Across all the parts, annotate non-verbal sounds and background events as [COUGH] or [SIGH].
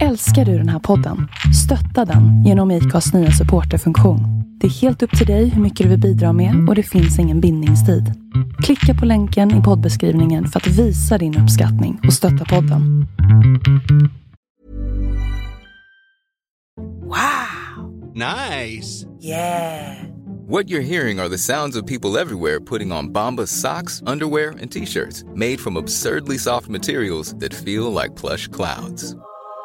Älskar du den här podden? Stötta den genom IKAs nya supporterfunktion. Det är helt upp till dig hur mycket du vill bidra med och det finns ingen bindningstid. Klicka på länken i poddbeskrivningen för att visa din uppskattning och stötta podden. Nice. What you're hearing are the sounds of people everywhere putting on Bombas socks, underwear, and t-shirts made from absurdly soft materials that feel like plush clouds.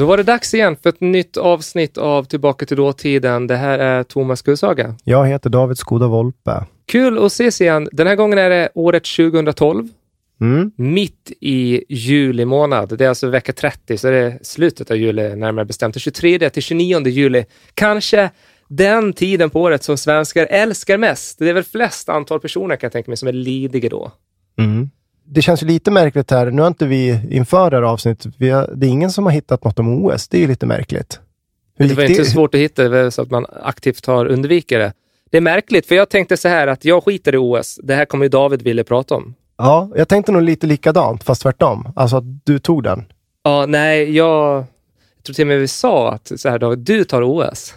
Då var det dags igen för ett nytt avsnitt av Tillbaka till dåtiden. Det här är Thomas Gullsaga. Jag heter David Skoda Volpe. Kul att ses igen. Den här gången är det året 2012. Mm. Mitt i juli månad. Det är alltså vecka 30, så det är slutet av juli närmare bestämt. Det 23 till 29 juli. Kanske den tiden på året som svenskar älskar mest. Det är väl flest antal personer kan jag tänka mig som är lidiga då. Mm. Det känns ju lite märkligt här. Nu har inte vi inför det här avsnittet, vi har, det är ingen som har hittat något om OS. Det är ju lite märkligt. Hur Det var inte så svårt att hitta, det var så att man aktivt har undvikit det. Det är märkligt, för jag tänkte så här att jag skiter i OS. Det här kommer ju David vilja prata om. Ja, jag tänkte nog lite likadant, fast tvärtom. Alltså att du tog den. Ja, nej, jag, jag tror till och med vi sa att så här, David, du tar OS.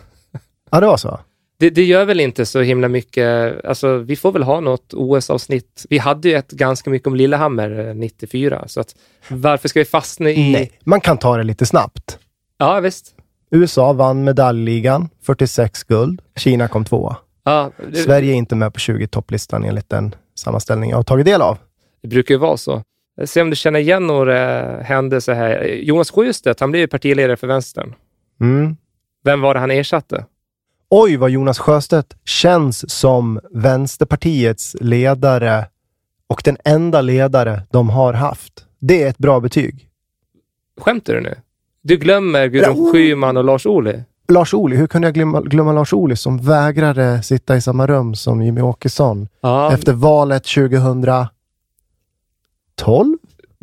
Ja, det var så. Det, det gör väl inte så himla mycket. Alltså, vi får väl ha något OS-avsnitt. Vi hade ju ett ganska mycket om Lillehammer eh, 94, så att varför ska vi fastna i... Nej, man kan ta det lite snabbt. Ja, visst. USA vann medaljligan, 46 guld. Kina kom tvåa. Ja, det, Sverige är inte med på 20-topplistan enligt den sammanställning jag har tagit del av. det brukar ju vara så. Se om du känner igen några händelser här. Jonas Sjöstedt, han blev ju partiledare för vänstern. Mm. Vem var det han ersatte? Oj, vad Jonas Sjöstedt känns som Vänsterpartiets ledare och den enda ledare de har haft. Det är ett bra betyg. Skämtar du nu? Du glömmer Gudrun. Schyman och Lars Ohly? Lars Ohly, hur kunde jag glömma, glömma Lars Ohly som vägrade sitta i samma rum som Jimmy Åkesson Ja, efter valet 2012?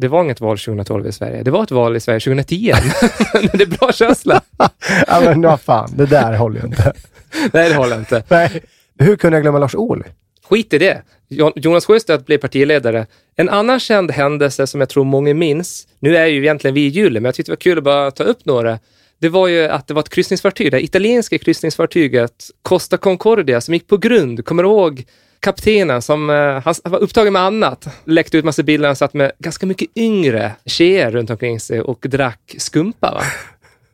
Det var inget val 2012 i Sverige. Det var ett val i Sverige 2010. [LAUGHS] Men det är bra känsla. [LAUGHS] ja, men vad fan, det där håller ju inte. [LAUGHS] Nej, det håller inte. Nej. Hur kunde jag glömma Lars Ohly? Skit i det. Jo- Jonas Sjöstedt blev partiledare. En annan känd händelse som jag tror många minns, nu är ju egentligen vi i juli, men jag tyckte det var kul att bara ta upp några. Det var ju att det var ett kryssningsfartyg, det italienska kryssningsfartyget Costa Concordia som gick på grund. Kommer du ihåg kaptenen som eh, han var upptagen med annat, läckte ut massa bilder, han satt med ganska mycket yngre tjejer runt omkring sig och drack skumpa va?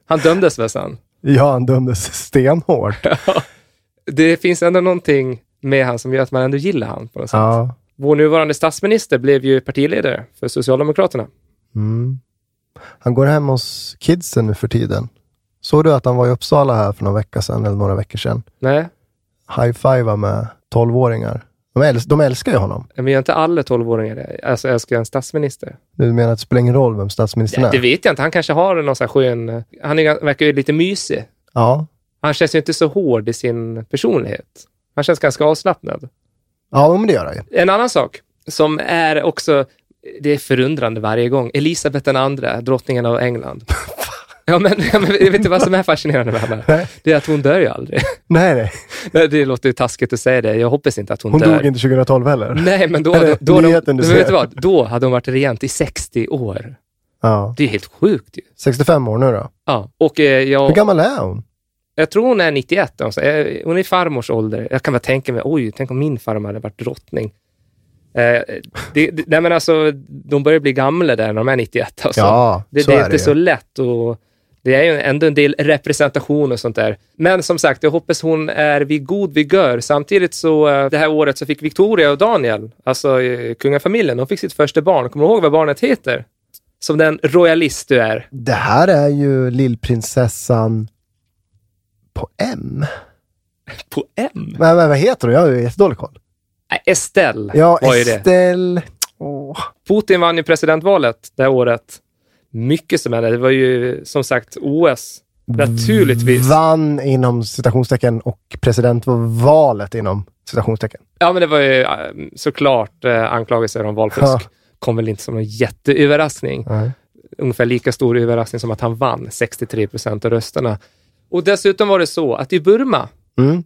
Han dömdes väl sen? Ja, han dömdes stenhårt. [LAUGHS] Det finns ändå någonting med han som gör att man ändå gillar han på något sätt. Ja. Vår nuvarande statsminister blev ju partiledare för Socialdemokraterna. Mm. Han går hem hos kidsen nu för tiden. Såg du att han var i Uppsala här för några vecka sedan, eller några veckor sedan? Nej, High-fiva med 12-åringar. De, äls- de älskar ju honom. men gör inte alla tolvåringar det? Alltså älskar en statsminister? Du menar att det spelar ingen roll vem statsministern Ja, det är? vet jag inte. Han kanske har någon sån här skön... Han är, verkar ju lite mysig. Ja. Han känns ju inte så hård i sin personlighet. Han känns ganska avslappnad. Ja, men det gör han ju. En annan sak som är också, det är förundrande varje gång, Elisabeth andra, drottningen av England. [LAUGHS] Ja men, ja, men jag vet inte vad som är fascinerande med henne. Nej. Det är att hon dör ju aldrig. Nej, nej. Nej, Det låter ju taskigt att säga det. Jag hoppas inte att hon, Hon dör. dog inte 2012 heller. Nej, men då, det då, då, du då, vet du vad? då hade hon varit regent i 60 år. Ja. Det är helt sjukt ju. 65 år nu då. Ja. Och eh, jag, Hur gammal är hon? jag tror hon är 91. Alltså. Eh, Hon är i farmors ålder. Jag kan bara tänka mig, oj, tänk om min farmor hade varit drottning. Eh, det, det, nej men alltså, de börjar bli gamla där när de är 91. Alltså. Ja, det, så det är är inte det så lätt och det är ju ändå en del representation och sånt där. Men som sagt, jag hoppas hon är vid god vigör. Samtidigt så, eh, det här året så fick Victoria och Daniel, alltså eh, kungafamiljen, de fick sitt första barn. Kommer du ihåg vad barnet heter? Som den royalist du är. Det här är ju lillprinsessan på M. [LAUGHS] På M? Men, men vad heter hon? Jag har ju jättedålig koll. Estelle Ja, var ju det. Estelle. Putin vann ju presidentvalet det här året. Mycket som hände. Det var ju som sagt OS. Naturligtvis. Vann inom citationstecken och presidentvalet inom citationstecken. Ja, men det var ju eh, såklart eh, anklagelser om valfusk. Ja. Kom väl inte som någon jätteöverraskning. Nej. Ungefär lika stor överraskning som att han vann 63 procent av rösterna. Och dessutom var det så att i Burma, Mm.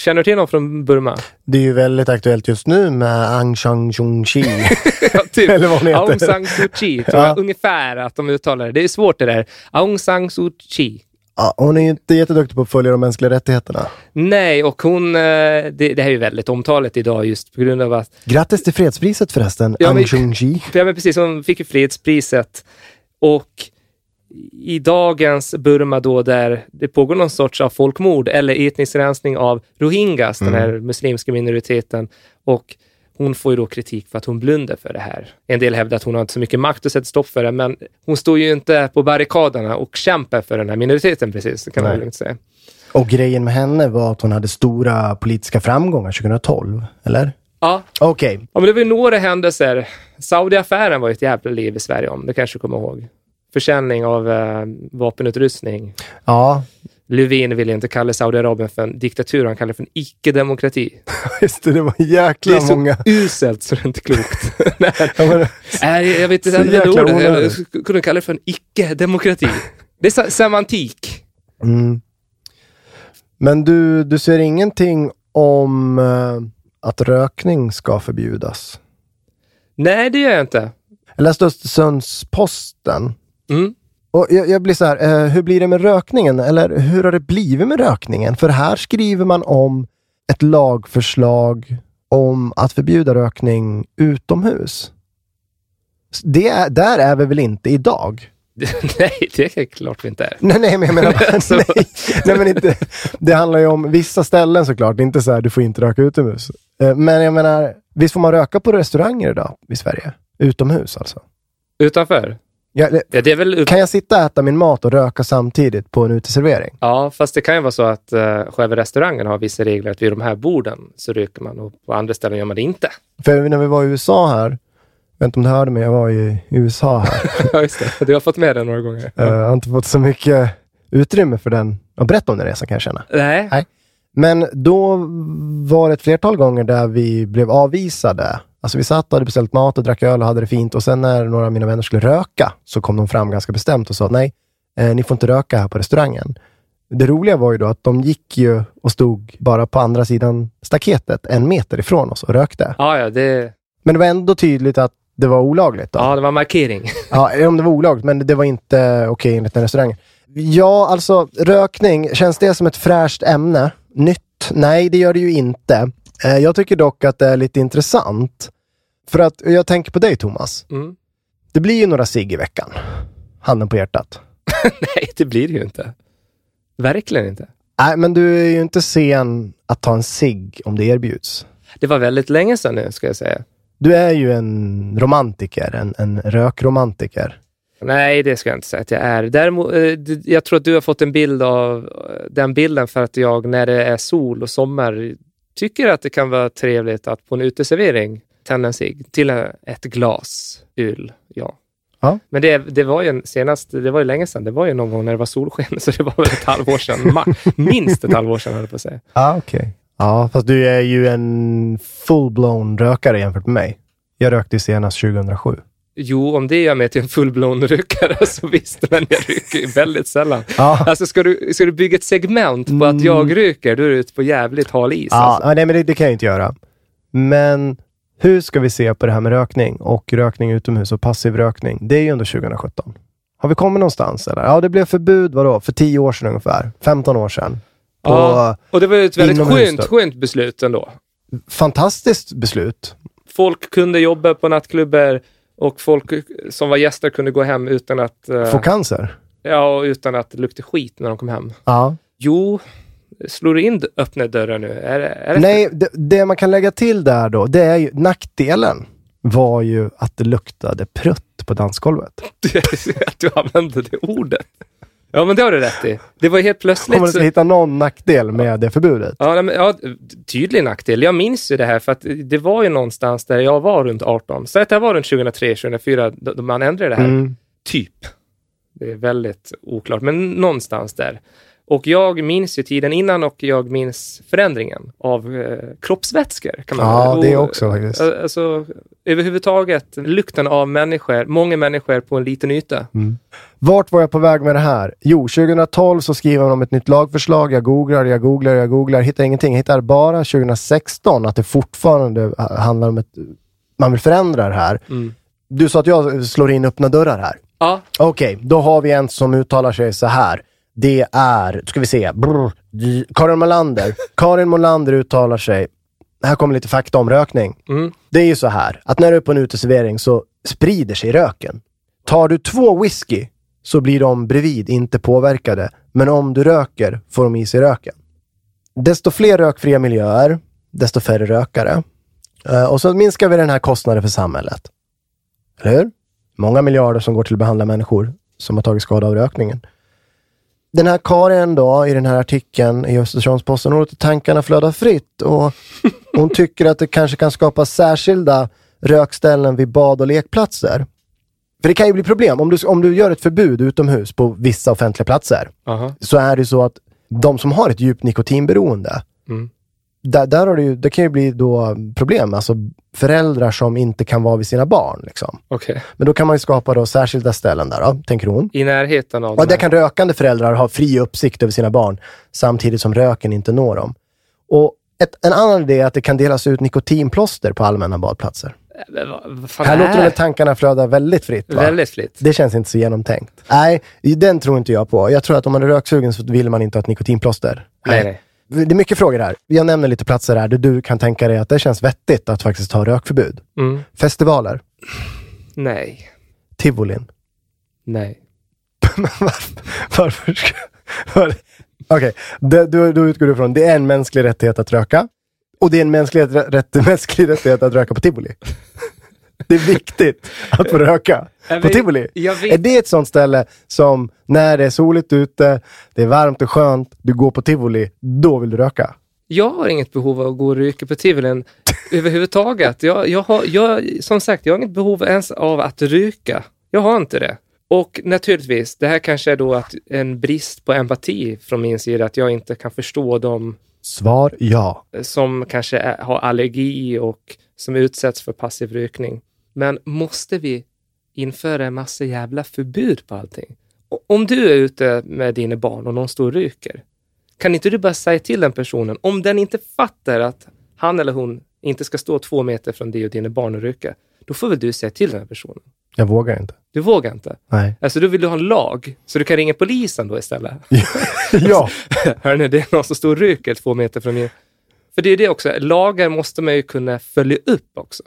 Känner du till någon från Burma? Det är ju väldigt aktuellt just nu med Aung San Suu Kyi. [LAUGHS] Ja, typ. Eller vad hon heter. Aung San Suu Kyi, tror Ja. jag ungefär att de uttalar det. Det är svårt det där. Aung San Suu Kyi. ja, hon är ju inte jätteduktig på att följa de mänskliga rättigheterna. Nej, och hon, eh, det, det här är ju väldigt omtalet idag just på grund av att Grattis till fredspriset förresten, Ja, Aung San Suu Kyi. Ja, men precis. Hon fick ju fredspriset. Och i dagens Burma då, där det pågår någon sorts av folkmord eller etnisk rensning av rohingyas, den här muslimska minoriteten. Och hon får ju då kritik för att hon blundar för det här. En del hävdar att hon har inte så mycket makt att sätta stopp för det, men hon står ju inte på barrikaderna och kämpar för den här minoriteten precis, kan man inte säga. Och grejen med henne var att hon hade stora politiska framgångar 2012, eller? Ja, Okej, Ja, men det var ju några händelser. Saudi-affären var ju ett jävla liv i Sverige om, det kanske du kommer ihåg. Försäljning av eh, vapenutrustning. ja, Löfven ville inte kalla Saudiarabien för en diktatur, han kallade det för en icke-demokrati. [LAUGHS] just det, det var Det jäkla är så många. uselt så det är inte klokt. [LAUGHS] Nej, Ja, [LAUGHS] men, Nej, jag vet inte Så använda jäkla ordet. Jag kunna kalla det för en icke-demokrati. Det är semantik. mm. Men du, du ser ingenting om eh, att rökning ska förbjudas? Nej, det gör jag inte. Jag läste Östersunds-Posten Mm. Och jag, jag blir så här, eh, hur blir det med rökningen? Eller hur har det blivit med rökningen? För här skriver man om ett lagförslag om att förbjuda rökning utomhus. Det är, där är vi väl inte idag? [LAUGHS] Nej, det är klart vi inte är. Nej, nej, men jag menar [LAUGHS] [LAUGHS] nej, nej, men inte. Det handlar ju om vissa ställen såklart. Det är inte så här, du får inte röka utomhus. Eh, Men jag menar, visst får man röka på restauranger idag i Sverige? Utomhus alltså. Utanför? Ja, det- Ja, det är väl kan jag sitta och äta min mat och röka samtidigt på en uteservering? Ja, fast det kan ju vara så att uh, själva restaurangen har vissa regler att vid de här borden så röker man och på andra ställen gör man det inte. För när vi var i USA här, jag vet inte om du hörde mig, jag var i USA här. [LAUGHS] Ja, just det. Du har fått med det några gånger. Eh, jag har inte fått så mycket utrymme för den. Ja, berätta om den resan kan jag känna. Nej. Nej. Men då var det ett flertal gånger där vi blev avvisade. Alltså vi satt och hade beställt mat och drack öl och hade det fint och sen när några av mina vänner skulle röka så kom de fram ganska bestämt och sa nej, eh, ni får inte röka här på restaurangen. Det roliga var ju då att de gick ju och stod bara på andra sidan staketet, en meter ifrån oss och rökte. Ja, ja, det, Men det var ändå tydligt att det var olagligt. Då. ja, det var markering. [LAUGHS] Ja, om det var olagligt, men det var inte okej enligt den restaurangen. Ja, alltså rökning, känns det som ett fräscht ämne? Nytt? Nej, det gör det ju inte. Eh, Jag tycker dock att det är lite intressant. För att jag tänker på dig Thomas. Mm. Det blir ju några cigg i veckan. Handen på hjärtat. [LAUGHS] Nej, det blir det ju inte. Verkligen inte. Nej, men du är ju inte sen att ta en cigg om det erbjuds. Det var väldigt länge sedan nu, ska jag säga. Du är ju en romantiker, en, en rökromantiker. Nej, det ska jag inte säga att jag är. Däremot, eh, jag tror att du har fått en bild av eh, den bilden för att jag, när det är sol och sommar, tycker att det kan vara trevligt att på en uteservering tända en cigg till ett glas öl. Ja. Ja. Men det, det var ju en, senast, det var ju länge sedan. Det var ju någon gång när det var solsken, [LAUGHS] så det var väl ett halvår sedan. Minst ett halvår sedan, höll jag på att säga. Ja, okej. Ja, fast du är ju en full-blown rökare jämfört med mig. Jag rökte senast 2007. Jo, om det gör mig till en fullblån rökare [LAUGHS] så visst, men jag röker ju väldigt sällan. Ja, Alltså ska du, ska du bygga ett segment på att jag röker, då är du ute på jävligt hal is. ja Alltså. nej, men det, det kan jag inte göra. Men Hur ska vi se på det här med rökning och rökning utomhus och passiv rökning? Det är ju ändå 2017. Har vi kommit någonstans eller? Ja, det blev förbud, vadå, för 10 år sedan ungefär. 15 år sedan. På, Ja, och det var ett väldigt skönt, då. skönt beslut ändå. Fantastiskt beslut. Folk kunde jobba på nattklubbar och folk som var gäster kunde gå hem utan att, eh, Få cancer. ja, och utan att det luktade skit när de kom hem. Ja. Jo, slår du in öppna dörrar nu? Är, är det Nej, det, det man kan lägga till där då, det är ju nackdelen var ju att det luktade prutt på dansgolvet. [LAUGHS] att du använde det ordet? Ja, men det har du rätt i. Det var helt plötsligt... Kommer du så- hitta någon nackdel med det förbudet? Ja, men, ja, tydlig nackdel. Jag minns ju det här för att det var ju någonstans där jag var runt 18. Så att jag var runt 2003, 2004 då då man ändrade det här. Mm. Typ. Det är väldigt oklart, men någonstans där. Och jag minns ju tiden innan och jag minns förändringen av eh, kroppsvätskor. Kan man Ja, och, det också faktiskt. eh, Alltså, överhuvudtaget lukten av människor, många människor på en liten yta. Vart var jag på väg med det här? Jo, 2012 så skriver man om ett nytt lagförslag. Jag googlar, jag googlar, jag googlar. Hittar ingenting. Jag hittar bara 2016 att det fortfarande ha- handlar om ett... Man vill förändra det här. Mm. Du sa att jag slår in öppna dörrar här. Ja, Okej, då har vi en som uttalar sig så här. Det är, ska vi se, brr, Karin Molander. Karin Molander uttalar sig. Här kommer lite fakta om rökning. mm. Det är ju så här, att när du är på en uteservering så sprider sig röken. Tar du två whisky så blir de bredvid inte påverkade. Men om du röker får de i sig röken. Desto fler rökfria miljöer, desto färre rökare. Eh, och så minskar vi den här kostnaden för samhället. Eller hur? Många miljarder som går till att behandla människor som har tagit skada av rökningen. Den här Karin då, i den här artikeln i Östersunds-Posten, hon låter tankarna flöda fritt och hon tycker att det kanske kan skapa särskilda rökställen vid bad och lekplatser. För det kan ju bli problem. Om du, om du gör ett förbud utomhus på vissa offentliga platser, Aha. så är det så att de som har ett djupt nikotinberoende, Mm. Där, där har det, ju, det kan ju bli då problem. Alltså föräldrar som inte kan vara vid sina barn. Liksom. Okej. Men då kan man ju skapa då särskilda ställen där, då, tänker hon. I närheten av... De där kan rökande föräldrar ha fri uppsikt över sina barn samtidigt som röken inte når dem. Och ett, en annan idé är att det kan delas ut nikotinplåster på allmänna badplatser. Vad fan Här är låter väl tankarna flöda väldigt fritt? Va? Väldigt fritt. Det känns inte så genomtänkt. Nej, den tror inte jag på. Jag tror att om man är röksugen så vill man inte ha ett nikotinplåster. Nej, nej. Det är mycket frågor här. Jag nämner lite platser här där du kan tänka dig att det känns vettigt att faktiskt ha rökförbud. Mm. Festivaler, Nej. tivolin. Nej. [LAUGHS] varför? varför ska... Var... Okej, det- då, då utgår du från det är en mänsklig rättighet att röka. Och det är en mänsklig, rätt, mänsklig rättighet att röka på tivoli. Det är viktigt att få röka på tivoli. Är det ett sånt ställe som när det är soligt ute, det är varmt och skönt, du går på tivoli, då vill du röka? Jag har inget behov av att gå och ryka på tivolin [LAUGHS] överhuvudtaget. Jag, jag har, jag, som sagt, jag har inget behov ens av att ryka. Jag har inte det. Och naturligtvis, det här kanske är då att en brist på empati från min sida, att jag inte kan förstå de Svar ja. som kanske är, har allergi och som utsätts för passiv rökning. Men måste vi införa en massa jävla förbud på allting? Om du är ute med dina barn och någon står och röker, kan inte du bara säga till den personen, om den inte fattar att han eller hon inte ska stå två meter från dig och dina barn och röka, då får väl du säga till den här personen. Jag vågar inte. Du vågar inte. Nej. Alltså, då vill du ha en lag, så du kan ringa polisen då istället. [LAUGHS] ja. [LAUGHS] Hörni, det är någon som står och röker två meter från mig. För det är det också, lagar måste man ju kunna följa upp också.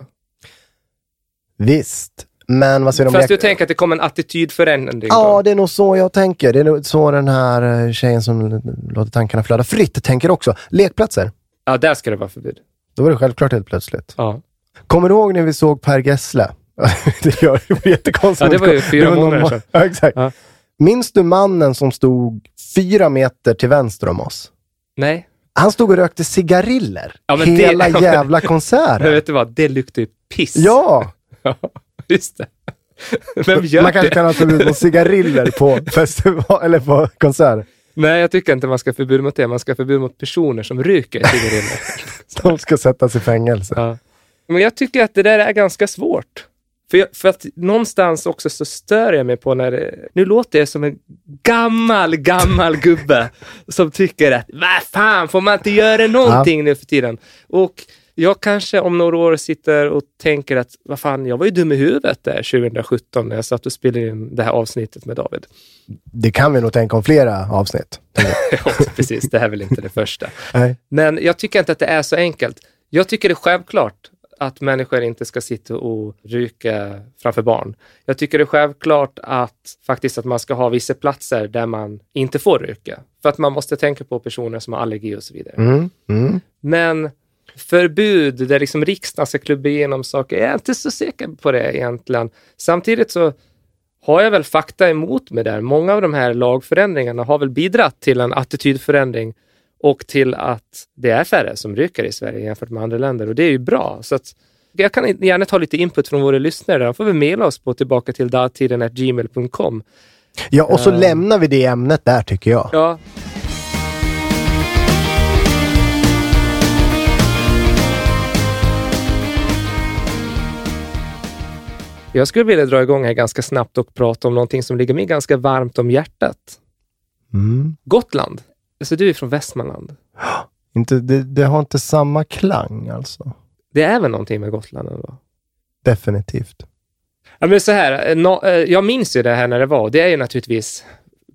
Visst. Men vad säger du om Fast du tänker att det kommer en attitydförändring Ja, då? det är nog så jag tänker. Det är nog så den här eh, tjejen som låter tankarna flöda fritt tänker också. Lekplatser. Ja, där ska det vara förbud. Då var det självklart helt plötsligt. Ja. Kommer du ihåg när vi såg Per Gessle? [LAUGHS] det det var [LAUGHS] jättekonstigt. Ja, det var ju fyra var månader sedan. [LAUGHS] Ja, exakt. Ja. Minns du mannen som stod fyra meter till vänster om oss? Nej, Han stod och rökte cigariller Ja, men det- hela men- jävla men konserten. vet du vad? Det luktar ju piss. Ja! [LAUGHS] Ja, just det. Vem gör Man kanske det? kan ha förbud mot cigariller på [LAUGHS] festival eller på konsert. Nej, jag tycker inte man ska ha förbud mot det. Man ska ha förbud mot personer som röker cigariller. De [LAUGHS] ska sättas i fängelse. ja. Men jag tycker att det där är ganska svårt. För, jag, för att någonstans också så stör jag mig på när det, Nu låter jag som en gammal, gammal gubbe som tycker att vad fan, får man inte göra någonting nu för tiden? Och Jag kanske om några år sitter och tänker att vad fan, jag var ju dum i huvudet där 2017 när jag satt och spelade in det här avsnittet med David. Det kan vi nog tänka om flera avsnitt. [LAUGHS] ja, precis. Det här är väl inte det första. Nej. Men jag tycker inte att det är så enkelt. Jag tycker det är självklart att människor inte ska sitta och ryka framför barn. Jag tycker det är självklart att faktiskt att man ska ha vissa platser där man inte får ryka. För att man måste tänka på personer som har allergi och så vidare. Mm. Mm. Men förbud där liksom riksdagen ska klubba igenom saker, jag är inte så säker på det egentligen. Samtidigt så har jag väl fakta emot mig där. Många av de här lagförändringarna har väl bidragit till en attitydförändring och till att det är färre som röker i Sverige jämfört med andra länder och det är ju bra. Så att jag kan gärna ta lite input från våra lyssnare. De får vi mejla oss på tillbaka till datiden.gmail.com. Ja, och så Eh. lämnar vi det ämnet där tycker jag. Ja, Jag skulle vilja dra igång här ganska snabbt och prata om någonting som ligger mig ganska varmt om hjärtat. Mm. Gotland. Alltså du är från Västmanland. [GASPS] Inte, det, det har inte samma klang alltså. Det är väl någonting med Gotland ändå? Definitivt. Ja, men så här, eh, nå- eh, jag minns ju det här när det var. Det är ju naturligtvis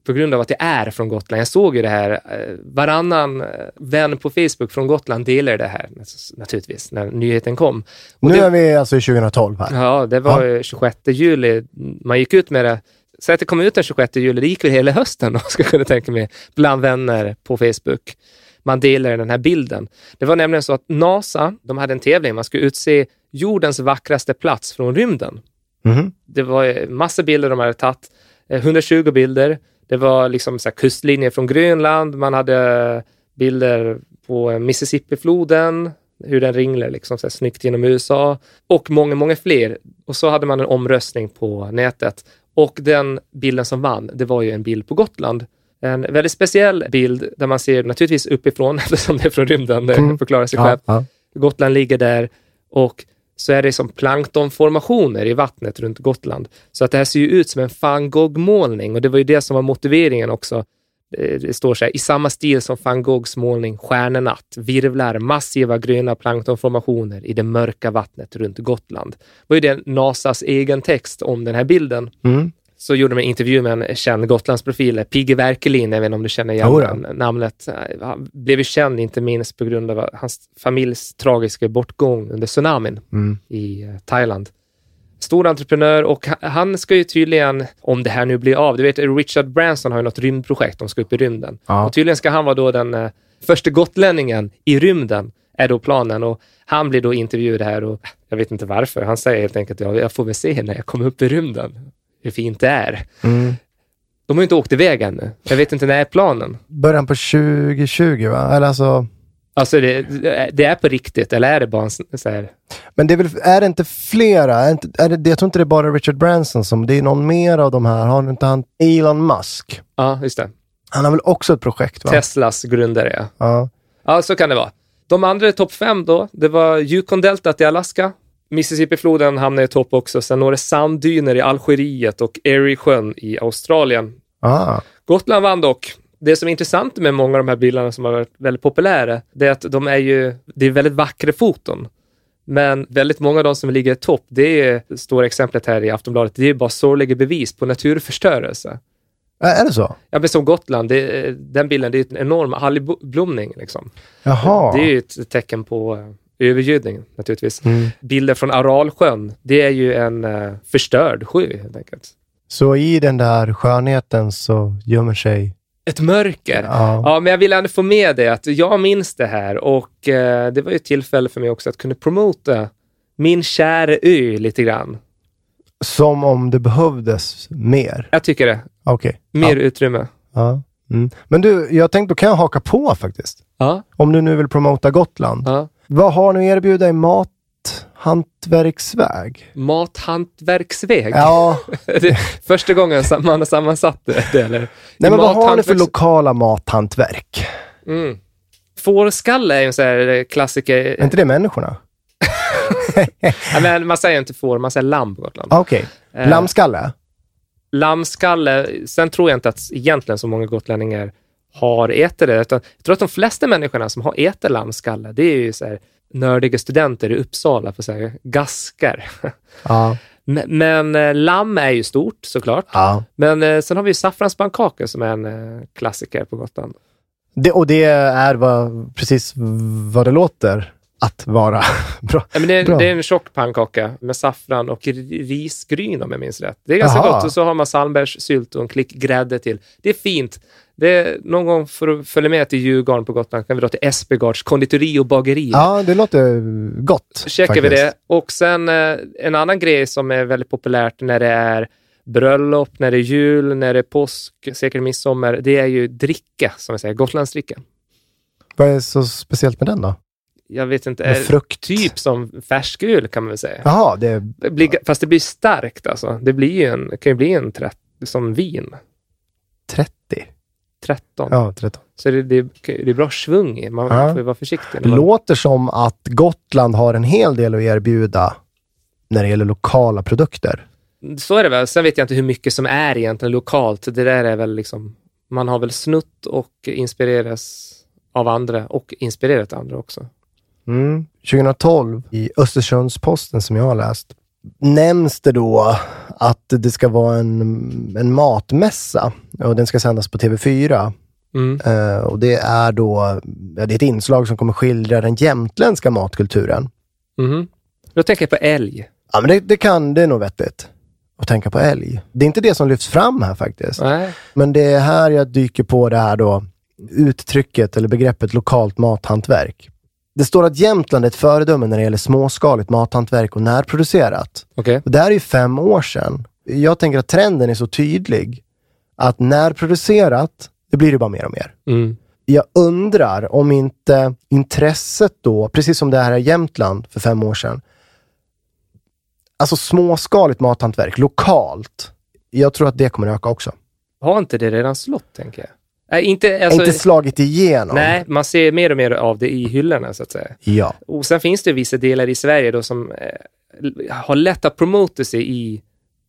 på grund av att jag är från Gotland. Jag såg ju det här. eh, Varannan eh, vän på Facebook från Gotland delar det här naturligtvis när nyheten kom. Och nu det, är vi alltså i 2012 här. Ja, det var ju 26 juli. Man gick ut med det. Så att det kom ut den 26 juli, det gick väl hela hösten [LAUGHS] då, ska jag kunna tänka mig, bland vänner på Facebook. Man delade den här bilden. Det var nämligen så att NASA, de hade en tävling, man skulle utse jordens vackraste plats från rymden. Mhm. Det var eh, massa bilder de hade tagit, eh, 120 bilder. Det var liksom så kustlinjer från Grönland, man hade bilder på Mississippi-floden, hur den ringlar liksom så här snyggt genom USA och många, många fler. Och så hade man en omröstning på nätet och den bilden som vann, det var ju en bild på Gotland. En väldigt speciell bild där man ser naturligtvis uppifrån [LAUGHS] eftersom det är från rymden, det Mm. förklarar sig Ja, själv. ja. Gotland ligger där och så är det som planktonformationer i vattnet runt Gotland. Så att det här ser ju ut som en van Gogh-målning och det var ju det som var motiveringen också. Eh, det står så här, i samma stil som van Goghs målning Stjärnenatt virvlar massiva gröna planktonformationer i det mörka vattnet runt Gotland. Det var ju det NASAs egen text om den här bilden. Mm. Så gjorde de en intervju med en känd Gotlandsprofil, Pigge Werkelin, jag vet inte om du känner igen Jodå. den, namnet. Han blev ju känd inte minst på grund av hans familjs tragiska bortgång under tsunamin Mm. i eh, Thailand. Stor entreprenör och ha- han ska ju tydligen, om det här nu blir av, du vet Richard Branson har ju något rymdprojekt, de ska upp i rymden. Ja. Och tydligen ska han vara då den eh, första gotlänningen i rymden, är då planen. Och han blir då intervjuad här och jag vet inte varför. Han säger helt enkelt, ja, jag får väl se när jag kommer upp i rymden, hur fint det är. Mm. De har ju inte åkt iväg ännu. Jag vet inte när är planen. Början på 2020 va? Eller alltså, Alltså det, det är på riktigt, eller är det bara en så här, men det är väl, är det inte flera? Är inte, är det, jag tror inte det är bara Richard Branson som, det är någon mer av de här. Har inte han Elon Musk? ja just det, Han har väl också ett projekt va? Teslas grundare ja. Ja. Ja, så kan det vara. De andra topp fem då, det var Yukon-deltat i Alaska. Mississippi-floden hamnade i topp också. Sen några sanddyner i Algeriet och Erie-sjön i Australien. Ah. Gotland vann dock. Det som är intressant med många av de här bilderna som har varit väldigt populära, det är att de är ju, det är väldigt vackra foton. Men väldigt många av de som ligger i topp, det är, stora exemplet här i Aftonbladet, det är bara sorgliga bevis på naturförstörelse. Ä- Är det så? Ja, men som Gotland, det, den bilden, det är en enorm algblomning liksom. Jaha. Det är ju ett tecken på övergödning naturligtvis. Mm. Bilder från Aralsjön, det är ju en eh, förstörd sjö helt enkelt. Så i den där skönheten så gömmer sig... Ett mörker. Ja. Ja, men jag vill ändå få med det att jag minns det här och eh, det var ju ett tillfälle för mig också att kunna promota min kära ö lite grann. Som om det behövdes mer. Jag tycker det. Okej. Mer Ja. utrymme. Ja. Mm. Men du, jag tänkte då kan jag haka på faktiskt. Om du nu vill promota Gotland. Vad har ni att erbjuda i mathantverksväg? Mathantverksväg. Ja, [LAUGHS] första gången man har sammansatt det, eller? nej, men vad har ni för lokala mathantverk? Mm. Fårskalle är ju en sån här eh, klassiker. Är inte det människorna? [LAUGHS] Men man säger inte får, man säger lamm på Gotland. Okej. Eh, Lammskalle? Lammskalle, sen tror jag inte att egentligen så många gotlänningar har det, utan jag tror att de flesta människorna som har ätit lammskalle, det är ju så här nördiga studenter i Uppsala på så här gaskar. [LAUGHS] Ja. Men, men eh, lamm är ju stort såklart. ja. Men eh, sen har vi ju saffranspannkakor som är en eh, klassiker på Gotland. Det, och det är vad, precis vad det låter att vara [LAUGHS] bra. Ja, men det, Bra. det är en tjock pannkaka med saffran och ri- risgryn om jag minns rätt. Det är ganska Jaha. gott och så har man salmbärssylt och en klick grädde till. Det är fint. Det är, någon gång för att följa med till Djurgården på Gotland kan vi dra till Espegards konditori och bageri. Ja, det låter gott. checkar vi faktiskt. det. Och sen eh, en annan grej som är väldigt populärt när det är bröllop, när det är jul, när det är påsk, säkert midsommar, det är ju dricka, som jag säger, Gotlandsdricka. Vad är så speciellt med den då? Jag vet inte, är frukt? typ som färsköl kan man väl säga. Jaha, det. Det blir, fast det blir starkt alltså. Det blir en, kan ju bli en 30, som vin. 30? 13. Ja, 13. Så det, det, det är bra svung i. Man Ja. får vara försiktig. Det man- låter som att Gotland har en hel del att erbjuda när det gäller lokala produkter. Så är det väl. Sen vet jag inte hur mycket som är egentligen lokalt. Det där är väl liksom, man har väl snutt och inspireras av andra och inspirerat andra också. Mm. 2012 i Östersunds-Posten som jag har läst nämns det då att det ska vara en, en matmässa och den ska sändas på TV4. Mm. Eh, och det är då det är ett inslag som kommer skildra den jämtländska matkulturen. Mhm. Då tänker jag på älg. Ja, men det, det kan, det är nog vettigt att tänka på älg. Det är inte det som lyfts fram här faktiskt. Nej. Men det är här jag dyker på det här då uttrycket eller begreppet lokalt mathantverk. Det står att Jämtland är ett föredöme när det gäller småskaligt mathantverk och närproducerat. Okej. Och det här är ju fem år sedan. Jag tänker att trenden är så tydlig att närproducerat, det blir det bara mer och mer. Mm. Jag undrar om inte intresset då, precis som det här i Jämtland för fem år sedan, alltså småskaligt mathantverk, lokalt, jag tror att det kommer öka också. Har inte det redan slått, tänker jag? Nej, inte, alltså, inte slagit igenom. nej, man ser mer och mer av det i hyllorna, så att säga. Ja. Och sen finns det vissa delar i Sverige då som eh, har lätt att promota sig i,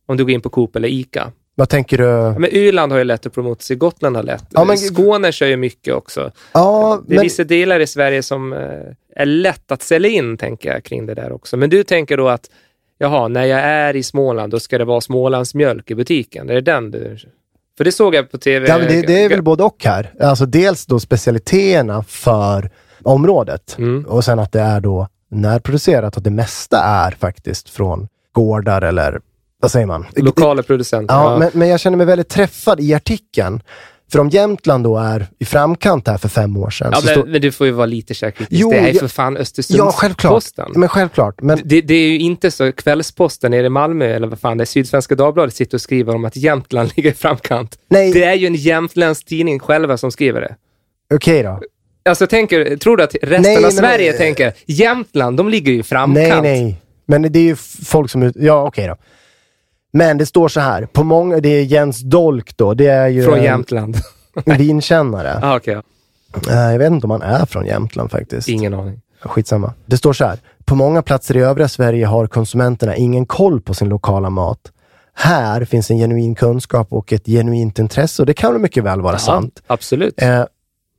om du går in på Coop eller ICA. Vad tänker du? Ja, Men Öland har ju lätt att promota sig, Gotland har lätt. Ja, men- Skåne kör ju mycket också. Ja, Det är men, vissa delar i Sverige som eh, är lätt att sälja in, tänker jag, kring det där också. Men du tänker då att, jaha, när jag är i Småland, då ska det vara Smålands mjölk i butiken. Är det den du... För det såg jag på TV. ja, men det, det är väl både och här. Alltså dels då specialiteterna för området Mm. och sen att det är då närproducerat, att det mesta är faktiskt från gårdar eller vad säger man? Lokala producenter. Ja, Men, men jag känner mig väldigt träffad i artikeln. För om Jämtland då är i framkant här för fem år sedan. Ja, men, står- men du får ju vara lite källkritisk. Det är jag- för fan ja, Östersunds-Posten. självklart. Men självklart. Men Det, det är ju inte så Kvällsposten nere i Malmö, eller vad fan det är, Sydsvenska Dagbladet sitter och skriver om att Jämtland [LAUGHS] ligger i framkant. nej, Det är ju en jämtländsk tidning själva som skriver det. okej då. Alltså, tänker, tror du att resten Nej, av men- Sverige tänker Jämtland, de ligger ju i framkant? Nej, nej. Men det är ju folk som... Ja, okej då. Men det står så här. På många, det är Jens Dolk då. Det är ju Från en Jämtland. [LAUGHS] vinkännare. ah, okej. Eh, Jag vet inte om han är från Jämtland faktiskt. Ingen aning. Skitsamma. Det står så här. På många platser i övriga Sverige har konsumenterna ingen koll på sin lokala mat. Här finns en genuin kunskap och ett genuint intresse och det kan mycket väl vara sant. Ja, absolut. Eh,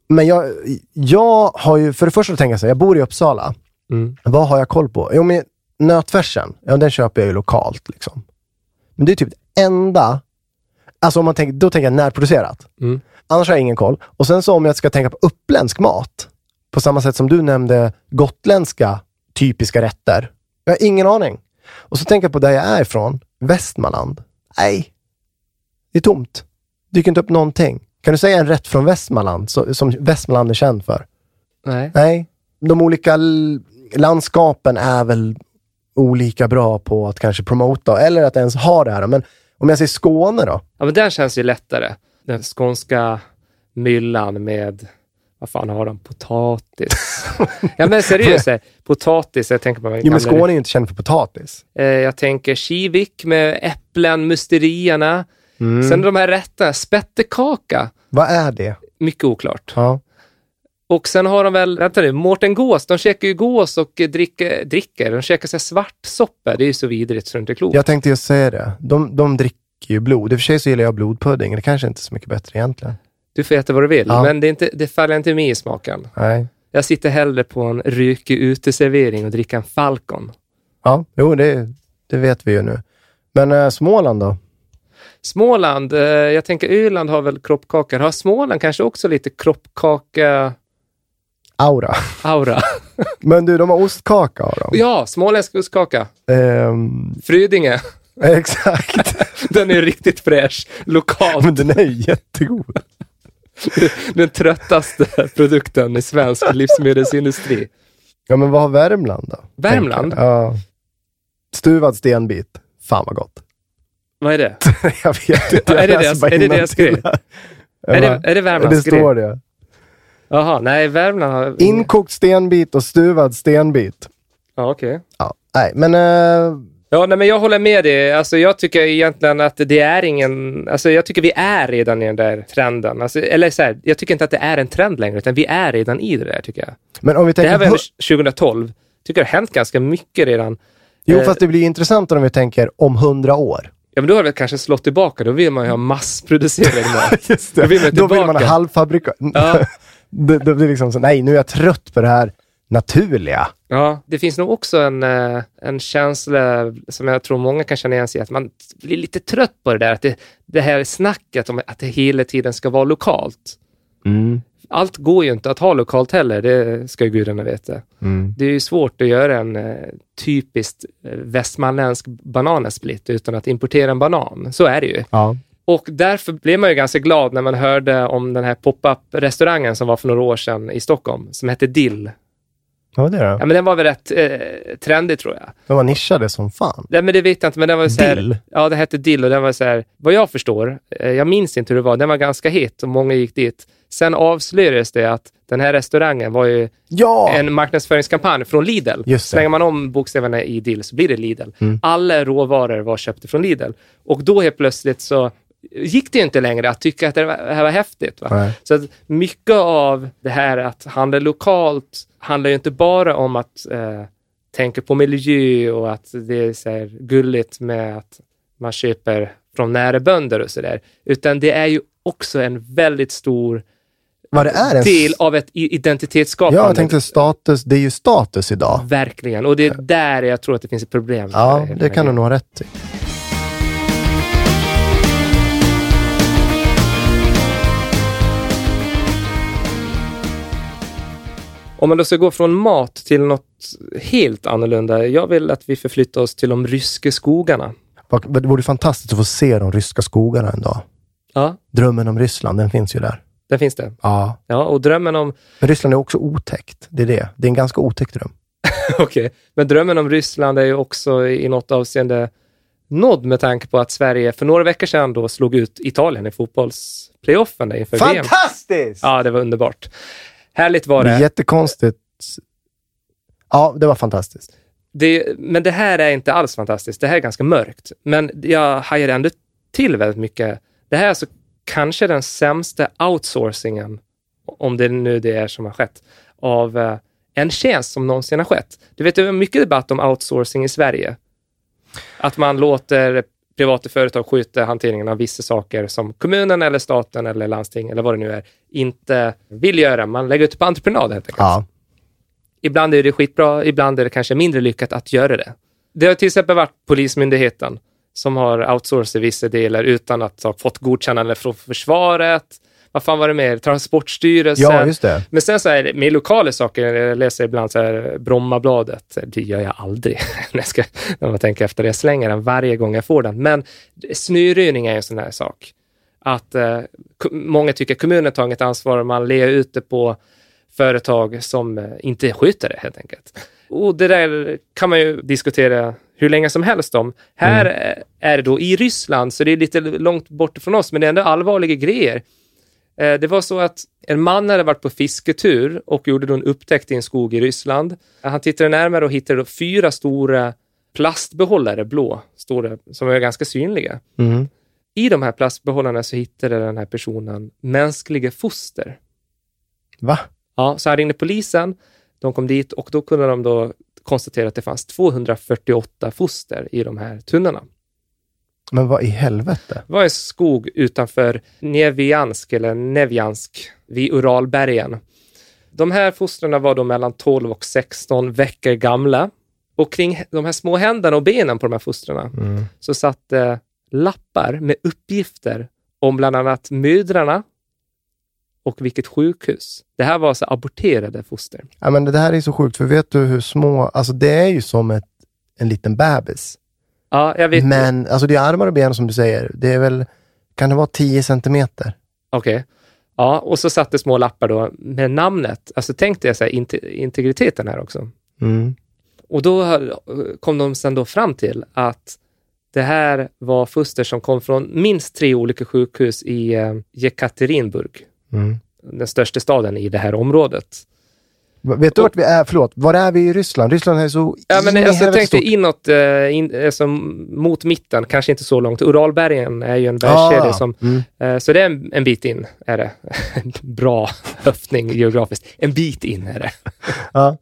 men jag, jag har ju, för det första tänker jag så här, jag bor i Uppsala. Mm. Vad har jag koll på? Jo, men nötfärsen, ja, den köper jag ju lokalt. Liksom. Men det är typ det enda, alltså om man tänker, då tänker jag närproducerat. Mm. Annars har jag ingen koll. Och sen så om jag ska tänka på uppländsk mat, på samma sätt som du nämnde gotländska typiska rätter. Jag har ingen aning. Och så tänker jag på där jag är ifrån, Västmanland. Nej, det är tomt. Dyker inte upp någonting. Kan du säga en rätt från Västmanland som Västmanland är känd för? Nej. Nej, de olika landskapen är väl olika bra på att kanske promota eller att ens ha det här. Men om jag säger Skåne då? Ja, men den känns ju lättare. Den skånska myllan med, vad fan har de, potatis? [LAUGHS] ja men seriöst, potatis, jag tänker på Jo, men Skåne är ju inte känd för potatis. Eh, jag tänker Kivik med äpplen, musterierna. Mm. Sen de här rätterna, spettekaka, Vad är det? mycket oklart. Ja. Och sen har de väl, vänta nu, Mårten Gås, de käkar ju gås och dricker, dricker. de käkar här svartsoppa, det är ju så vidrigt så det inte är klokt. Jag tänkte just säga det. De, de dricker ju blod. I och för sig så gillar jag blodpudding. Det kanske inte är så mycket bättre egentligen. Du får äta vad du vill, Ja. men det, är inte, det faller inte mig i smaken. Nej. Jag sitter hellre på en rykig uteservering och dricker en Falcon. Ja, jo, det, det vet vi ju nu. Men eh, Småland då? Småland, eh, jag tänker Öland har väl kroppkakor. Har Småland kanske också lite kroppkaka-aura? Aura. [LAUGHS] Men du, de har ostkaka har de. ja, småländsk ostkaka. Ehm, Frydinge. [LAUGHS] exakt. [LAUGHS] Den är riktigt fräsch. Lokalt. Men den är jättegod. Den tröttaste produkten i svensk livsmedelsindustri. Ja, men vad har Värmland då? Värmland? Jag. Ja. Stuvad stenbit. Fan vad gott. Vad är det? jag vet inte. Är det det- bara är det deras grej? Är det- Jag är det Värmlands Det grej? står det. Jaha, nej, Värmland har... Inkokt stenbit och stuvad stenbit. Ja, okej. Ja, nej, men... eh, Ja, nej, men jag håller med dig. Alltså, jag tycker egentligen att det är ingen... Alltså, jag tycker vi är redan i den där trenden. Alltså, eller så här, jag tycker inte att det är en trend längre, utan vi är redan i det där, tycker jag. men om vi Det tänker... här var hu- ändå 2012. Tycker det har hänt ganska mycket redan. jo, eh, fast det blir intressantare om vi tänker om hundra år. Ja, men då har det kanske slått tillbaka. Då vill man ju ha massproducerad [LAUGHS] mat. Just Då vill man Då vill man tillbaka. ha halvfabrikat. Ja. [LAUGHS] det, det blir liksom så, nej, nu är jag trött på det här naturliga. Ja, det finns nog också en, eh, en känsla som jag tror många kan känna igen sig i, att man blir lite trött på det där, att det, det här snacket om att det hela tiden ska vara lokalt. Allt går ju inte att ha lokalt heller, det ska ju gudarna veta. Det är ju svårt att göra en eh, typiskt eh, västmanländsk bananesplit utan att importera en banan. Så är det ju. Ja. Och därför blev man ju ganska glad när man hörde om den här pop-up-restaurangen som var för några år sedan i Stockholm, som hette Dill. Vad var det Ja, men den var väl rätt eh, trendig tror jag. De var nischade som fan. Nej, men det vet jag inte, men den var så här, Dill? Ja, det hette Dill och den var så här, vad jag förstår, eh, jag minns inte hur det var, den var ganska het och många gick dit. Sen avslöjades det att den här restaurangen var ju Ja! en marknadsföringskampanj från Lidl. Just det. Mm. Slänger man om bokstäverna i Dill så blir det Lidl. Alla råvaror var köpta från Lidl. Och då helt plötsligt så gick det inte längre att tycka att det här var häftigt. Va? Så att mycket av det här att handla lokalt handlar ju inte bara om att eh, tänka på miljö och att det är så här gulligt med att man köper från nära bönder och sådär. Utan det är ju också en väldigt stor del av ett identitetsskapande. Ja, jag tänkte status. Det är ju status idag. Verkligen. Och det är där jag tror att det finns ett problem. Ja, det kan du nog ha rätt i. Om man då ska gå från mat till något helt annorlunda. Jag vill att vi förflyttar oss till de ryska skogarna. Det vore fantastiskt att få se de ryska skogarna en dag. Ja, Drömmen om Ryssland, den finns ju där. där finns det. Ja. Ja, och drömmen om, Men Ryssland är också otäckt. Det är det. Det är en ganska otäck dröm. [LAUGHS] okej, men drömmen om Ryssland är ju också i något avseende nådd med tanke på att Sverige för några veckor sedan då slog ut Italien i fotbollsplayoffen inför VM. Fantastiskt! Ja, det var underbart. Härligt var Det jättekonstigt. Ja, det var fantastiskt. det. Men det här är inte alls fantastiskt. Det här är ganska mörkt. Men jag hajar ändå till väldigt mycket. Det här är alltså kanske den sämsta outsourcingen, om det nu det är som har skett, av eh, en tjänst som någonsin har skett. Du vet, det var mycket debatt om outsourcing i Sverige. Att man låter privata företag skjuta hanteringen av vissa saker som kommunen eller staten eller landsting eller vad det nu är inte vill göra. Man lägger ut på entreprenad helt enkelt. Ja. Ibland är det skitbra, ibland är det kanske mindre lyckat att göra det. Det har till exempel varit Polismyndigheten som har outsourcat vissa delar utan att ha fått godkännande från försvaret. Vad fan var det mer? Transportstyrelsen. ja, just det. Men sen så är det med lokala saker, jag läser ibland så här Brommabladet, det gör jag aldrig [LAUGHS] när, jag ska, när man tänker efter, jag slänger den varje gång jag får den. Men snöröjning är en sån här sak. Att eh, många tycker kommunen tar inget ansvar och man ler ut det på företag som eh, inte sköter det helt enkelt. Och det där kan man ju diskutera hur länge som helst om. Här eh, är det då i Ryssland, så det är lite långt bort från oss, men det är ändå allvarliga grejer. Eh, Det var så att en man hade varit på fisketur och gjorde då en upptäckt i en skog i Ryssland. Han tittade närmare och hittade då fyra stora plastbehållare, blå, stora, som är ganska synliga. Mm. I de här plastbehållarna så hittade den här personen mänskliga foster. Va? Ja, så han ringde polisen, de kom dit och då kunde de då konstatera att det fanns 248 foster i de här tunnorna. Men vad i helvete? Var en skog utanför Neviansk, eller Nevjansk, vid Uralbergen. De här fostren var då mellan 12 och 16 veckor gamla. Och kring de här små händerna och benen på de här fostren Mm. så satt det lappar med uppgifter om bland annat mödrarna och vilket sjukhus. Det här var alltså aborterade foster. Ja, men det här är så sjukt, för vet du hur små, alltså det är ju som ett, en liten bebis. Ja, jag vet. Men alltså det är armar och ben som du säger. Det är väl, kan det vara 10 centimeter? Okej. Ja, och så satt det små lappar då med namnet. Alltså tänk dig så här, inte- integriteten här också. Mm. Och då kom de sen då fram till att det här var foster som kom från minst tre olika sjukhus i eh, Jekaterinburg, Mm. den största staden i det här området. Vet du vart vi är? Förlåt, var är vi i Ryssland? Ryssland är så Ja, men alltså, jag tänkte stort. inåt, eh, in, alltså, mot mitten, kanske inte så långt. Uralbergen är ju en bergskedja Ah, som, mm. eh, så det är en, en bit in, är det. [LAUGHS] Bra höftning geografiskt. En bit in är det. [LAUGHS] Ja.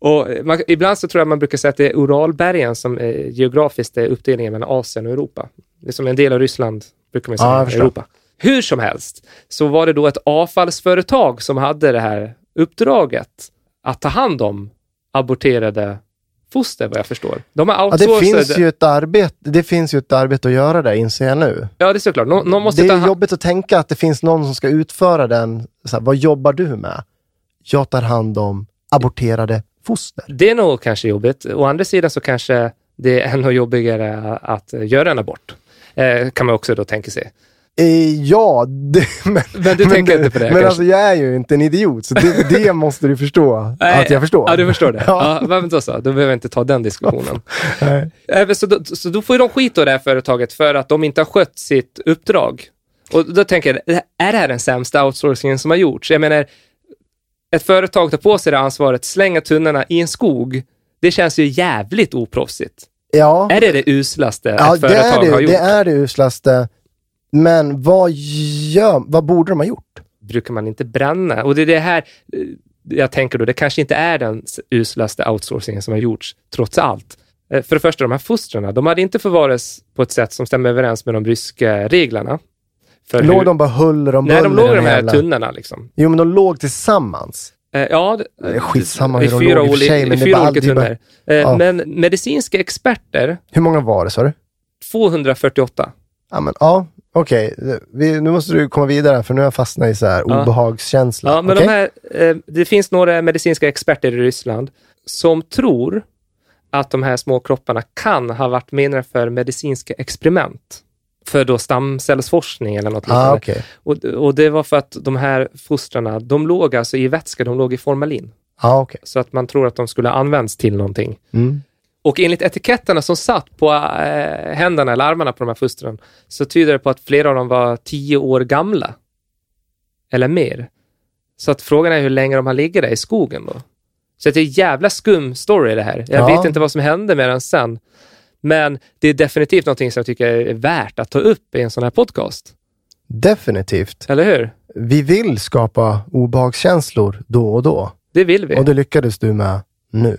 Och man, ibland så tror jag man brukar säga att det är Uralbergen som eh, geografiskt är uppdelningen mellan Asien och Europa. Det är som en del av Ryssland, brukar man säga, förstår. Europa. Hur som helst, så var det då ett avfallsföretag som hade det här uppdraget att ta hand om aborterade foster, vad jag förstår. De har Ja, outsourcat... det, finns ju ett arbete, det finns ju ett arbete att göra där, inser jag nu. Ja, det är såklart. Nå, någon måste Det är jobbigt att tänka att det finns någon som ska utföra den. Så här, vad jobbar du med? Jag tar hand om aborterade foster. Det är nog kanske jobbigt. Å andra sidan så kanske det är ännu jobbigare att göra en abort. Eh, kan man också då tänka sig. Eh, ja, [LAUGHS] det, men, Men du tänker inte på det, Men kanske? alltså jag är ju inte en idiot, så det, det [LAUGHS] måste du förstå att jag förstår. Ja, du förstår det. [LAUGHS] Ja. Ja. men då så, då behöver jag inte ta den diskussionen. Nej. Eh, Så då, så då får ju de skit då det här företaget för att de inte har skött sitt uppdrag. Och då tänker jag, är det här den sämsta outsourcingen som har gjorts? Jag menar, ett företag tar på sig det ansvaret, slänga tunnorna i en skog. Det känns ju jävligt oproffsigt. Ja, Är det det uslaste ja ett det, företag är har det, gjort? det är det uslaste. Men vad, gör, vad borde de ha gjort? brukar man inte bränna. Och det är det här eh, jag tänker då, det kanske inte är den uslaste outsourcingen som har gjorts, trots allt. Eh, För det första, de här fostrarna, de hade inte förvarats på ett sätt som stämmer överens med de ryska reglerna. För Låg hur- de bara huller om Nej, de buller, låg i de här jävla- tunnorna liksom. Jo, men de låg tillsammans. Eh, Ja, Det skitsamma hur de fyra, låg i och för sig, men i fyra olika tunnor. Ja. Men medicinska experter, Hur många var det, sa du? 248. Ja, men ja, okej. Vi- Nu måste du komma vidare, för nu har jag fastnat i så här Ja. obehagskänsla. Ja, men Okej? de här, eh, det finns några medicinska experter i Ryssland som tror att de här små kropparna kan ha varit menade för medicinska experiment. För då stamcellsforskning eller något liknande. Ah, okej. och, och det var för att de här fostrarna, de låg alltså i vätska, de låg i formalin. Ja, okej. Så att man tror att de skulle ha använts till någonting. Mm. Och enligt etiketterna som satt på eh, händerna eller armarna på de här fostren så tyder det på att flera av dem var tio år gamla. Eller mer. Så att frågan är hur länge de har legat där i skogen då. Så det är en jävla skum story det här. Jag Ja. vet inte vad som hände med den sen. Men det är definitivt någonting som jag tycker är värt att ta upp i en sån här podcast. Definitivt. Eller hur? Vi vill skapa obehagskänslor då och då. Det vill vi. Och det lyckades du med nu.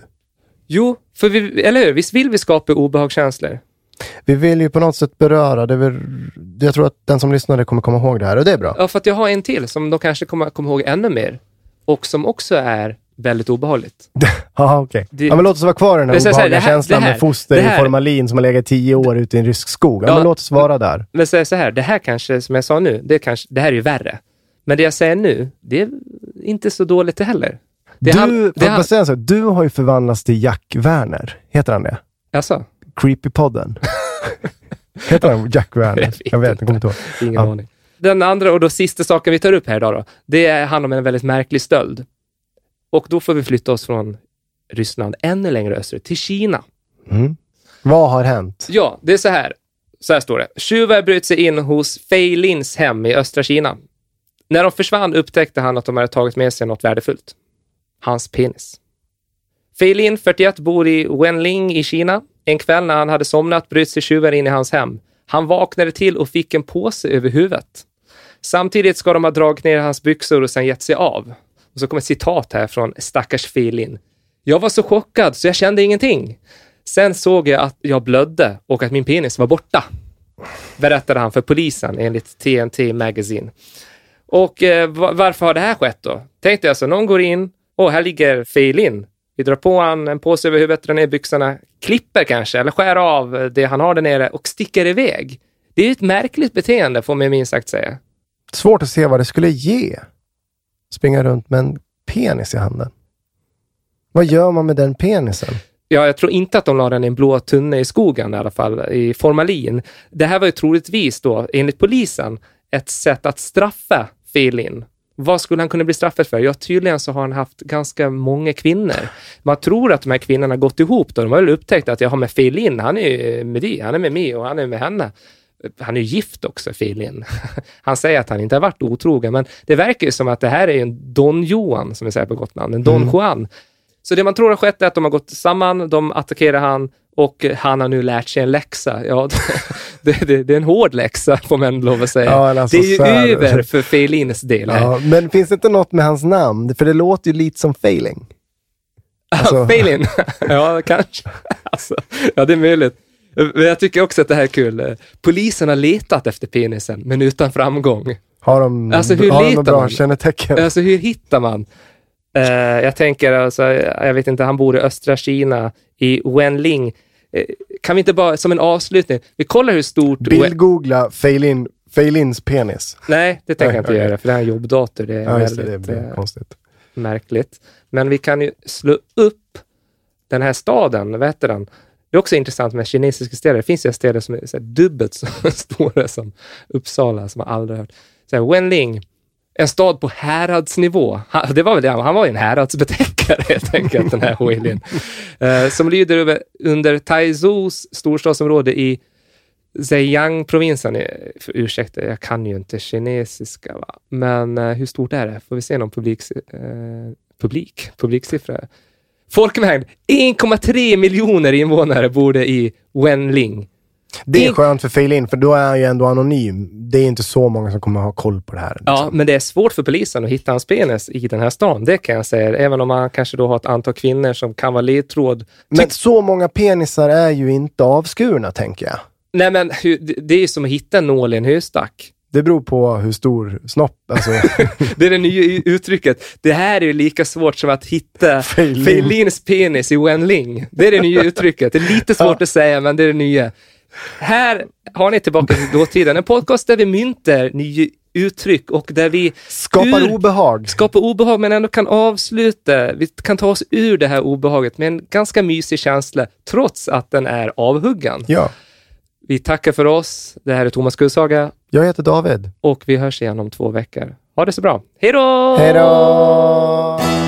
Jo, för vi, eller hur? Visst vill vi skapa obehagskänslor? Vi vill ju på något sätt beröra, det väl, jag tror att den som lyssnade kommer komma ihåg det här och det är bra. Ja, för att jag har en till som de kanske kommer komma ihåg ännu mer. Och som också är väldigt obehagligt. [LAUGHS] Ja, okej. Det- Ja, men låt oss vara kvar i den här obehagliga det här- känslan det här- med foster det här- i formalin som har legat tio år ute i en rysk skog. Ja, Ja. men låt oss vara där. Men säg så här, det här kanske, som jag sa nu, det, kanske, det här är ju värre. Men det jag säger nu, det är inte så dåligt heller. Det du, han- det han- säga sak? du har ju förvandlats till Jack Werner. Heter han det? Alltså, Creepypodden. [LAUGHS] Heter han Jack Werner? Jag vet jag vet, jag kommer inte ihåg. ingen Ja. aning. Den andra och då sista saken vi tar upp här idag då, det handlar om en väldigt märklig stöld. Och då får vi flytta oss från Ryssland ännu längre österut, till Kina. Mm. Vad har hänt? Ja, det är så här. Så här står det. Tjuvar bröt sig in hos Fei Lins hem i östra Kina. När de försvann upptäckte han att de hade tagit med sig något värdefullt. Hans penis. Fei Lin, 41, bor i Wenling i Kina. En kväll när han hade somnat bröt sig tjuvar in i hans hem. Han vaknade till och fick en påse över huvudet. Samtidigt ska de ha dragit ner hans byxor och sen gett sig av. Och så kommer ett citat här från stackars Fei Lin. Jag var så chockad så jag kände ingenting. Sen såg jag att jag blödde och att min penis var borta. Berättade han för polisen enligt TNT Magazine. Och eh, varför har det här skett då? Tänk dig alltså, någon går in, och här ligger Feilin. Vi drar på han en påse över huvudet, drar ner byxorna, klipper kanske, eller skär av det han har där nere och sticker iväg. Det är ett märkligt beteende, får man minst sagt säga. Svårt att se vad det skulle ge. Springa runt med en penis i handen. Vad gör man med den penisen? Ja, jag tror inte att de la den i en blå tunna i skogen i alla fall, i formalin. Det här var ju troligtvis då, enligt polisen, ett sätt att straffa Feilin. Vad skulle han kunna bli straffad för? Ja, tydligen så har han haft ganska många kvinnor. Man tror att de här kvinnorna har gått ihop då. De har väl upptäckt att jag har med Feilin, han är ju med dig, han är med mig och han är med henne. Han är ju gift också, Feilin. [LAUGHS] Han säger att han inte har varit otrogen, men det verkar ju som att det här är en Don Johan, som vi säger på Gotland, en Don Juan. Så det man tror har skett är att de har gått samman, de attackerar han och han har nu lärt sig en läxa. Ja, [LAUGHS] det, det, det är en hård läxa får man lov att säga. Ja, alltså, det är ju här- över för Feilins del. Ja, men finns det inte något med hans namn? För det låter ju lite som failing. [LAUGHS] Alltså- Feilin? [LAUGHS] ja, kanske. Alltså, ja, det är möjligt. Men jag tycker också att det här är kul. Polisen har letat efter penisen, men utan framgång. Har de, Alltså, hur har de bra man? kännetecken? Alltså hur hittar man? Eh, jag tänker, alltså, jag vet inte, han bor i östra Kina, i Wenling. Eh, kan vi inte bara, som en avslutning, vi kollar hur stort... Bildgoogla failin, failins penis. Nej, det tänker jag inte [LAUGHS] göra, för det här är en jobbdator. Det är Ja, just det. väldigt Det blir eh, konstigt. märkligt. Men vi kan ju slå upp den här staden, vad heter den? Det är också intressant med kinesiska städer. Det finns ju städer som är så dubbelt så [LAUGHS] stora som Uppsala, som man aldrig hört. Så här, Wenling, en stad på häradsnivå. Han, det var väl det, han var ju en häradsbetäckare [LAUGHS] helt enkelt, den här Huilin. uh, som lyder över, under Taizous storstadsområde i Zhejiang-provinsen. Eh, ursäkta, jag kan ju inte kinesiska. Va? Men uh, hur stort är det? Får vi se någon publik, uh, publik, publiksiffra? Folkmängd 1,3 miljoner invånare bor det i Wenling. Det är skönt för failin, för då är han ju ändå anonym. Det är inte så många som kommer ha koll på det här. Ja, liksom. men det är svårt för polisen att hitta hans penis i den här stan. Det kan jag säga. Även om man kanske då har ett antal kvinnor som kan vara ledtråd. Men så många penisar är ju inte avskurna, tänker jag. Nej, men det- är ju som att hitta en nål i en höstack. Det beror på hur stor snopp, alltså. [LAUGHS] Det är det nya uttrycket. Det här är ju lika svårt som att hitta [LAUGHS] Feilin. Feilins penis i Wenling. Det är det nya uttrycket. Det är lite svårt att säga, men det är det nya. Här har ni tillbaka till dåtiden. En podcast där vi myntar nya uttryck och där vi Skapar ur- obehag. skapar obehag men ändå kan avsluta. Vi kan ta oss ur det här obehaget med en ganska mysig känsla trots att den är avhuggen. Ja. Vi tackar för oss. Det här är Thomas Gullsaga Jag heter David. och vi hörs igen om två veckor. Ha det så bra. Hej då! Hej då!